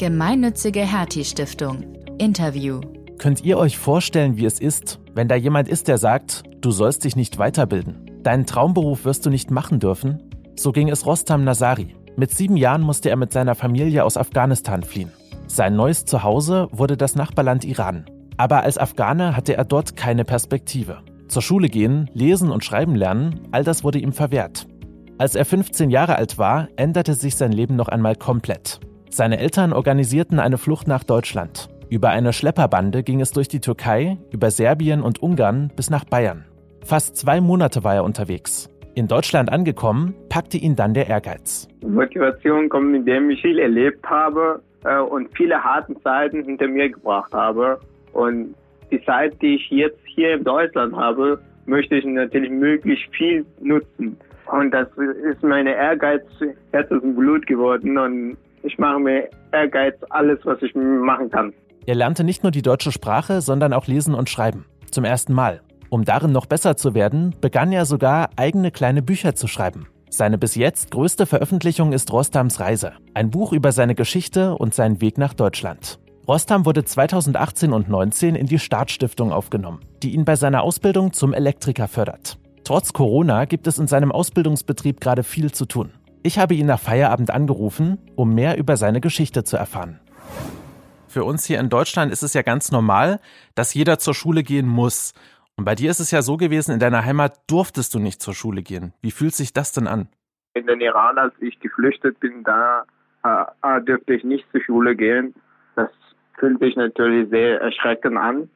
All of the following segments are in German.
Gemeinnützige Hertie Stiftung. Interview. Könnt ihr euch vorstellen, wie es ist, wenn da jemand ist, der sagt, du sollst dich nicht weiterbilden? Deinen Traumberuf wirst du nicht machen dürfen? So ging es Rostam Nasari. Mit sieben Jahren musste er mit seiner Familie aus Afghanistan fliehen. Sein neues Zuhause wurde das Nachbarland Iran. Aber als Afghane hatte er dort keine Perspektive. Zur Schule gehen, lesen und schreiben lernen, all das wurde ihm verwehrt. Als er 15 Jahre alt war, änderte sich sein Leben noch einmal komplett. Seine Eltern organisierten eine Flucht nach Deutschland. Über eine Schlepperbande ging es durch die Türkei, über Serbien und Ungarn bis nach Bayern. Fast zwei Monate war er unterwegs. In Deutschland angekommen, packte ihn dann der Ehrgeiz. Motivation kommt, indem ich viel erlebt habe äh, und viele harte Zeiten hinter mir gebracht habe. Und die Zeit, die ich jetzt hier in Deutschland habe, möchte ich natürlich möglichst viel nutzen. Und das ist meine Ehrgeiz, Herz und Blut geworden. Und ich mache mir Ehrgeiz alles, was ich machen kann. Er lernte nicht nur die deutsche Sprache, sondern auch Lesen und Schreiben. Zum ersten Mal. Um darin noch besser zu werden, begann er sogar eigene kleine Bücher zu schreiben. Seine bis jetzt größte Veröffentlichung ist Rostams Reise, ein Buch über seine Geschichte und seinen Weg nach Deutschland. Rostam wurde 2018 und 19 in die Startstiftung aufgenommen, die ihn bei seiner Ausbildung zum Elektriker fördert. Trotz Corona gibt es in seinem Ausbildungsbetrieb gerade viel zu tun. Ich habe ihn nach Feierabend angerufen, um mehr über seine Geschichte zu erfahren. Für uns hier in Deutschland ist es ja ganz normal, dass jeder zur Schule gehen muss. Und bei dir ist es ja so gewesen, in deiner Heimat durftest du nicht zur Schule gehen. Wie fühlt sich das denn an? In den Iran, als ich geflüchtet bin, da äh, dürfte ich nicht zur Schule gehen. Das fühlt sich natürlich sehr erschreckend an.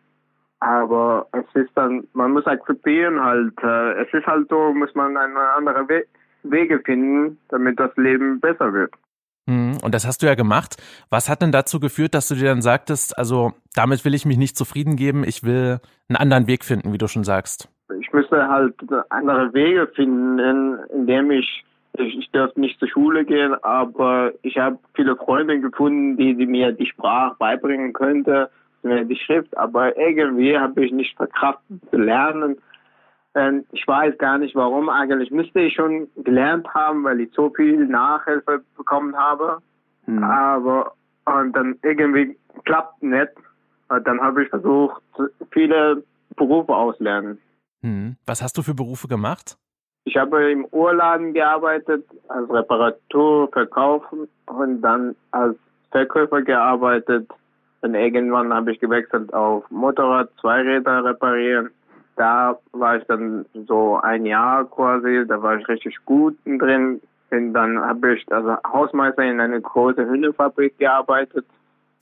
Aber es ist dann, man muss akzeptieren halt, äh, es ist halt so, muss man eine andere We Wege finden, damit das Leben besser wird. Mhm, und das hast du ja gemacht. Was hat denn dazu geführt, dass du dir dann sagtest, also damit will ich mich nicht zufrieden geben, ich will einen anderen Weg finden, wie du schon sagst? Ich müsste halt andere Wege finden, indem ich, ich, ich darf nicht zur Schule gehen, aber ich habe viele Freunde gefunden, die, die mir die Sprache beibringen könnten die Schrift, aber irgendwie habe ich nicht verkraftet zu lernen. Und ich weiß gar nicht warum. Eigentlich müsste ich schon gelernt haben, weil ich so viel Nachhilfe bekommen habe. Hm. Aber und dann irgendwie klappt nicht. Und dann habe ich versucht, viele Berufe auslernen. Hm. Was hast du für Berufe gemacht? Ich habe im Urladen gearbeitet, als Reparatur, Verkauf und dann als Verkäufer gearbeitet dann irgendwann habe ich gewechselt auf Motorrad, Zweiräder reparieren. Da war ich dann so ein Jahr quasi, da war ich richtig gut drin. Und dann habe ich als Hausmeister in eine große Hühnerfabrik gearbeitet.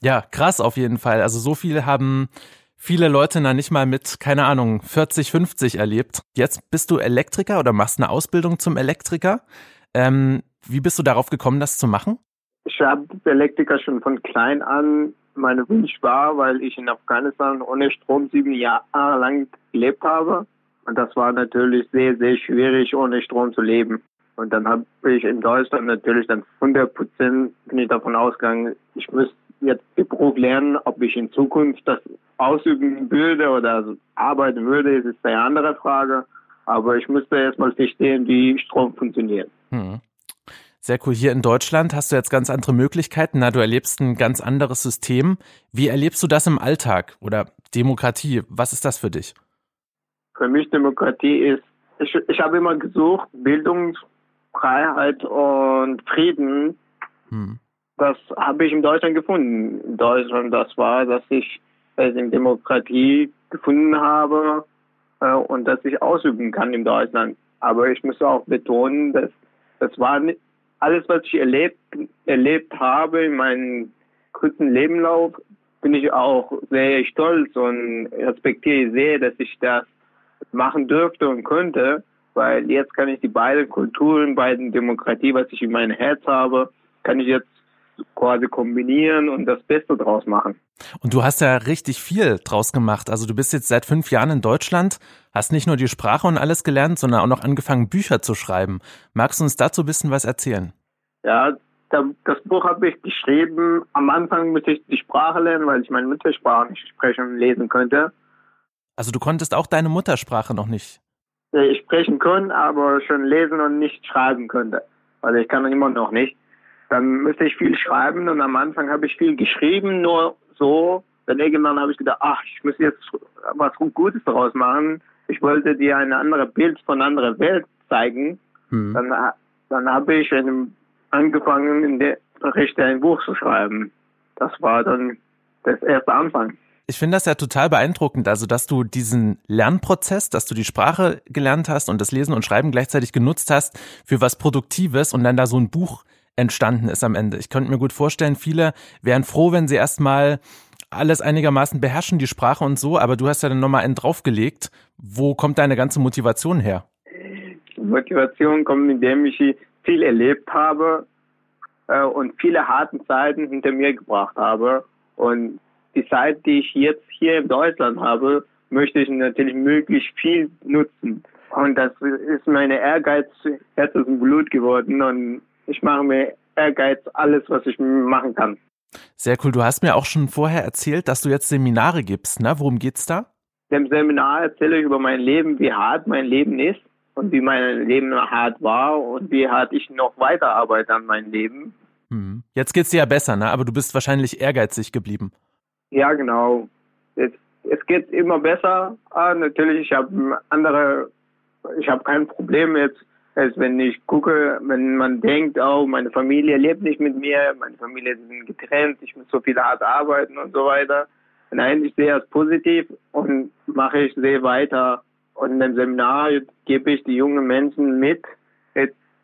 Ja, krass auf jeden Fall. Also so viel haben viele Leute da nicht mal mit, keine Ahnung, 40, 50 erlebt. Jetzt bist du Elektriker oder machst eine Ausbildung zum Elektriker. Ähm, wie bist du darauf gekommen, das zu machen? Ich habe Elektriker schon von klein an meine Wunsch war, weil ich in Afghanistan ohne Strom sieben Jahre lang gelebt habe. Und das war natürlich sehr, sehr schwierig, ohne Strom zu leben. Und dann habe ich in Deutschland natürlich dann 100 Prozent bin ich davon ausgegangen, ich müsste jetzt Beruf lernen, ob ich in Zukunft das ausüben würde oder arbeiten würde, ist eine andere Frage. Aber ich müsste erstmal verstehen, wie Strom funktioniert. Hm. Sehr cool. Hier in Deutschland hast du jetzt ganz andere Möglichkeiten. Na, du erlebst ein ganz anderes System. Wie erlebst du das im Alltag oder Demokratie? Was ist das für dich? Für mich Demokratie ist, ich, ich habe immer gesucht, Bildungsfreiheit und Frieden. Hm. Das habe ich in Deutschland gefunden. In Deutschland, das war, dass ich in Demokratie gefunden habe äh, und dass ich ausüben kann in Deutschland. Aber ich muss auch betonen, dass das war nicht, alles, was ich erlebt, erlebt habe in meinem kurzen Lebenlauf, bin ich auch sehr stolz und respektiere sehr, dass ich das machen dürfte und könnte, weil jetzt kann ich die beiden Kulturen, beiden Demokratie, was ich in meinem Herz habe, kann ich jetzt quasi kombinieren und das Beste draus machen. Und du hast ja richtig viel draus gemacht. Also du bist jetzt seit fünf Jahren in Deutschland, hast nicht nur die Sprache und alles gelernt, sondern auch noch angefangen, Bücher zu schreiben. Magst du uns dazu ein bisschen was erzählen? Ja, das Buch habe ich geschrieben. Am Anfang musste ich die Sprache lernen, weil ich meine Muttersprache nicht sprechen und lesen könnte. Also du konntest auch deine Muttersprache noch nicht? Ich sprechen können, aber schon lesen und nicht schreiben könnte. Also ich kann immer noch nicht. Dann müsste ich viel schreiben und am Anfang habe ich viel geschrieben, nur so. Dann irgendwann habe ich gedacht, ach, ich muss jetzt was Gutes daraus machen. Ich wollte dir ein anderes Bild von einer anderen Welt zeigen. Mhm. Dann, dann habe ich angefangen, in der Richtung ein Buch zu schreiben. Das war dann das erste Anfang. Ich finde das ja total beeindruckend, also dass du diesen Lernprozess, dass du die Sprache gelernt hast und das Lesen und Schreiben gleichzeitig genutzt hast für was Produktives und dann da so ein Buch entstanden ist am Ende. Ich könnte mir gut vorstellen, viele wären froh, wenn sie erstmal alles einigermaßen beherrschen, die Sprache und so, aber du hast ja dann nochmal einen draufgelegt. Wo kommt deine ganze Motivation her? Motivation kommt, indem ich viel erlebt habe äh, und viele harte Zeiten hinter mir gebracht habe. Und die Zeit, die ich jetzt hier in Deutschland habe, möchte ich natürlich möglichst viel nutzen. Und das ist meine Ehrgeiz, Herz und Blut geworden. Und ich mache mir Ehrgeiz alles, was ich machen kann. Sehr cool. Du hast mir auch schon vorher erzählt, dass du jetzt Seminare gibst. Ne? Worum geht's da? Im Seminar erzähle ich über mein Leben, wie hart mein Leben ist und wie mein Leben hart war und wie hart ich noch weiterarbeite an meinem Leben. Hm. Jetzt geht's dir ja besser, ne? Aber du bist wahrscheinlich ehrgeizig geblieben. Ja, genau. Es, es geht immer besser. Ah, natürlich, ich habe andere, ich habe kein Problem jetzt als wenn ich gucke, wenn man denkt, oh, meine Familie lebt nicht mit mir, meine Familie sind getrennt, ich muss so viel hart arbeiten und so weiter. Nein, ich sehe es positiv und mache ich sehr weiter. Und dem Seminar gebe ich die jungen Menschen mit,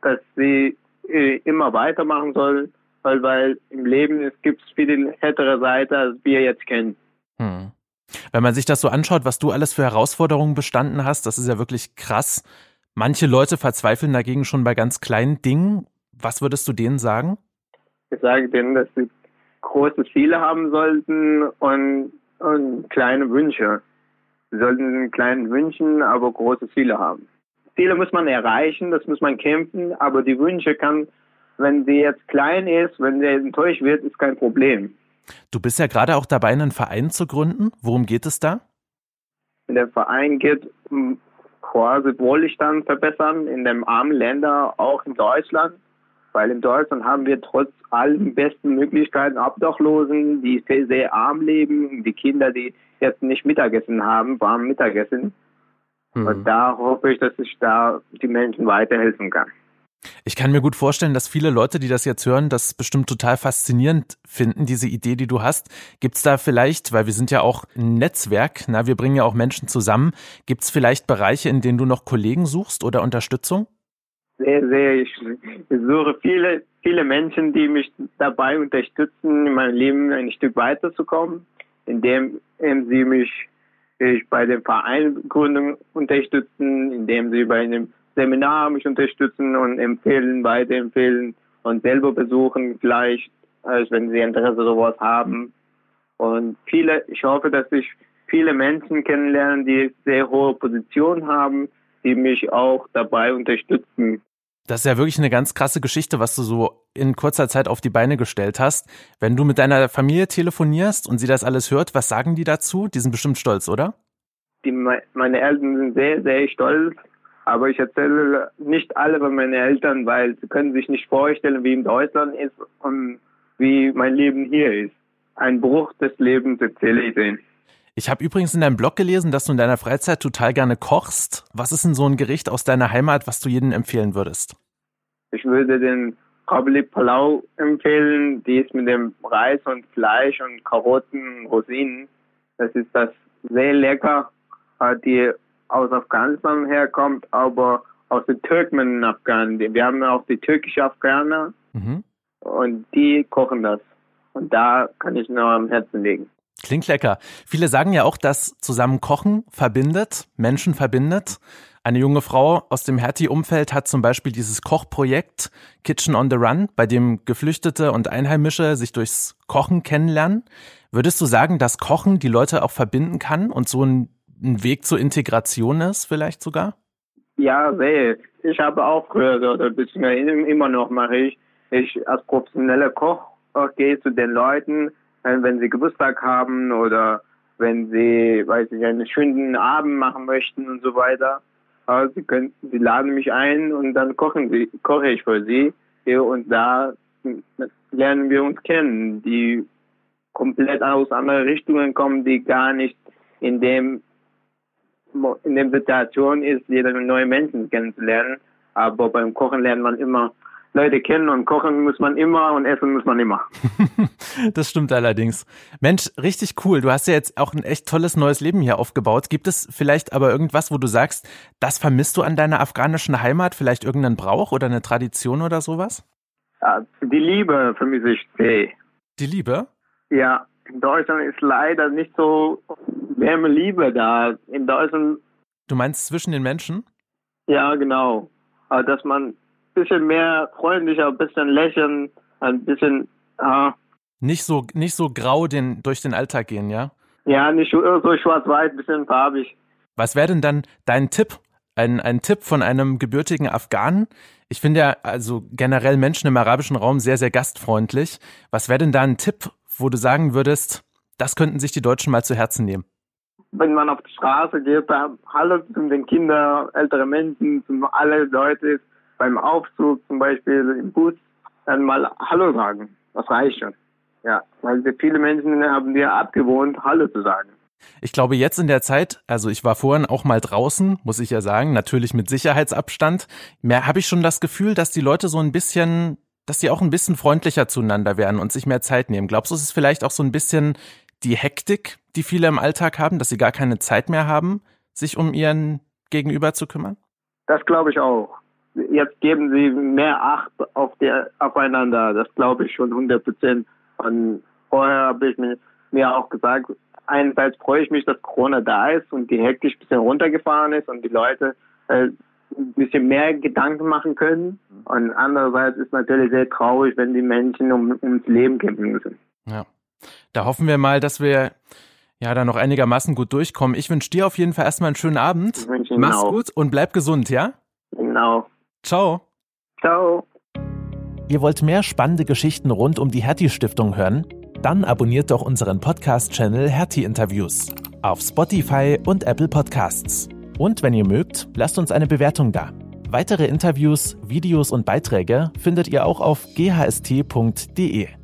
dass sie äh, immer weitermachen sollen, weil, weil im Leben es gibt viele härtere Seiten, als wir jetzt kennen. Hm. Wenn man sich das so anschaut, was du alles für Herausforderungen bestanden hast, das ist ja wirklich krass. Manche Leute verzweifeln dagegen schon bei ganz kleinen Dingen. Was würdest du denen sagen? Ich sage denen, dass sie große Ziele haben sollten und, und kleine Wünsche. Sie sollten kleine Wünschen, aber große Ziele haben. Ziele muss man erreichen, das muss man kämpfen, aber die Wünsche kann, wenn sie jetzt klein ist, wenn sie enttäuscht wird, ist kein Problem. Du bist ja gerade auch dabei, einen Verein zu gründen. Worum geht es da? Der Verein geht um Wohlstand verbessern in den armen Ländern, auch in Deutschland. Weil in Deutschland haben wir trotz allen besten Möglichkeiten Obdachlosen, die sehr, sehr arm leben, die Kinder, die jetzt nicht Mittagessen haben, warm Mittagessen. Mhm. Und da hoffe ich, dass ich da die Menschen weiterhelfen kann. Ich kann mir gut vorstellen, dass viele Leute, die das jetzt hören, das bestimmt total faszinierend finden, diese Idee, die du hast. Gibt es da vielleicht, weil wir sind ja auch ein Netzwerk, na, wir bringen ja auch Menschen zusammen, gibt es vielleicht Bereiche, in denen du noch Kollegen suchst oder Unterstützung? Sehr, sehr. Ich, suche viele, viele Menschen, die mich dabei unterstützen, in meinem Leben ein Stück weiterzukommen, indem, sie mich ich bei der Vereingründung unterstützen, indem sie bei einem Seminar mich unterstützen und empfehlen, weiterempfehlen und selber besuchen vielleicht, also wenn sie Interesse sowas haben. Und viele, ich hoffe, dass ich viele Menschen kennenlernen, die sehr hohe Positionen haben, die mich auch dabei unterstützen. Das ist ja wirklich eine ganz krasse Geschichte, was du so in kurzer Zeit auf die Beine gestellt hast. Wenn du mit deiner Familie telefonierst und sie das alles hört, was sagen die dazu? Die sind bestimmt stolz, oder? Die, meine Eltern sind sehr, sehr stolz aber ich erzähle nicht alle von meinen Eltern, weil sie können sich nicht vorstellen, wie in Deutschland ist und wie mein Leben hier ist. Ein Bruch des Lebens erzähle ich ihnen. Ich habe übrigens in deinem Blog gelesen, dass du in deiner Freizeit total gerne kochst. Was ist denn so ein Gericht aus deiner Heimat, was du jedem empfehlen würdest? Ich würde den Kabli Palau empfehlen. Die ist mit dem Reis und Fleisch und Karotten, Rosinen. Das ist das sehr lecker. Die aus Afghanistan herkommt, aber aus den Türkmen in Afghanen. Wir haben auch die türkische Afghaner mhm. und die kochen das. Und da kann ich nur am Herzen legen. Klingt lecker. Viele sagen ja auch, dass zusammen Kochen verbindet, Menschen verbindet. Eine junge Frau aus dem Hertie-Umfeld hat zum Beispiel dieses Kochprojekt Kitchen on the Run, bei dem Geflüchtete und Einheimische sich durchs Kochen kennenlernen. Würdest du sagen, dass Kochen die Leute auch verbinden kann und so ein ein Weg zur Integration ist, vielleicht sogar? Ja, sehr. Ich habe auch früher oder beziehungsweise immer noch mache ich, ich als professioneller Koch gehe zu den Leuten, äh, wenn sie Geburtstag haben oder wenn sie, weiß ich, einen schönen Abend machen möchten und so weiter. Sie, können, sie laden mich ein und dann kochen sie, koche ich für sie und da lernen wir uns kennen, die komplett aus anderen Richtungen kommen, die gar nicht in dem in der Situation ist, jeder neue Menschen kennenzulernen. Aber beim Kochen lernt man immer Leute kennen und kochen muss man immer und essen muss man immer. das stimmt allerdings. Mensch, richtig cool. Du hast ja jetzt auch ein echt tolles neues Leben hier aufgebaut. Gibt es vielleicht aber irgendwas, wo du sagst, das vermisst du an deiner afghanischen Heimat? Vielleicht irgendeinen Brauch oder eine Tradition oder sowas? Ja, die Liebe vermisse ich sehr. Die Liebe? Ja, in Deutschland ist leider nicht so wärme Liebe da. In Deutschland. Du meinst zwischen den Menschen? Ja, genau. Aber dass man bisschen mehr freundlicher, ein bisschen lächeln, ein bisschen. Äh, nicht so, nicht so grau den, durch den Alltag gehen, ja? Ja, nicht so schwarz-weiß, ein bisschen farbig. Was wäre denn dann dein Tipp? Ein, ein Tipp von einem gebürtigen Afghanen? Ich finde ja also generell Menschen im arabischen Raum sehr, sehr gastfreundlich. Was wäre denn da ein Tipp, wo du sagen würdest, das könnten sich die Deutschen mal zu Herzen nehmen? Wenn man auf die Straße geht, da Hallo zu den Kindern, ältere Menschen, zu alle Leute, beim Aufzug zum Beispiel im Bus dann mal Hallo sagen. Das reicht schon. Ja, weil viele Menschen haben dir abgewohnt, Hallo zu sagen. Ich glaube, jetzt in der Zeit, also ich war vorhin auch mal draußen, muss ich ja sagen, natürlich mit Sicherheitsabstand, mehr habe ich schon das Gefühl, dass die Leute so ein bisschen, dass die auch ein bisschen freundlicher zueinander werden und sich mehr Zeit nehmen. Glaubst du, es ist vielleicht auch so ein bisschen die Hektik, die viele im Alltag haben, dass sie gar keine Zeit mehr haben, sich um ihren Gegenüber zu kümmern? Das glaube ich auch jetzt geben sie mehr Acht auf der, aufeinander. Das glaube ich schon 100 Prozent. Und vorher habe ich mir, mir auch gesagt, einerseits freue ich mich, dass Corona da ist und die Hektik ein bisschen runtergefahren ist und die Leute äh, ein bisschen mehr Gedanken machen können. Und andererseits ist natürlich sehr traurig, wenn die Menschen um, ums Leben kämpfen müssen. Ja. Da hoffen wir mal, dass wir ja da noch einigermaßen gut durchkommen. Ich wünsche dir auf jeden Fall erstmal einen schönen Abend. Mach's auch. gut und bleib gesund, ja? Genau. Ciao. Ciao. Ihr wollt mehr spannende Geschichten rund um die Hertie Stiftung hören? Dann abonniert doch unseren Podcast-Channel Hertie Interviews auf Spotify und Apple Podcasts. Und wenn ihr mögt, lasst uns eine Bewertung da. Weitere Interviews, Videos und Beiträge findet ihr auch auf ghst.de.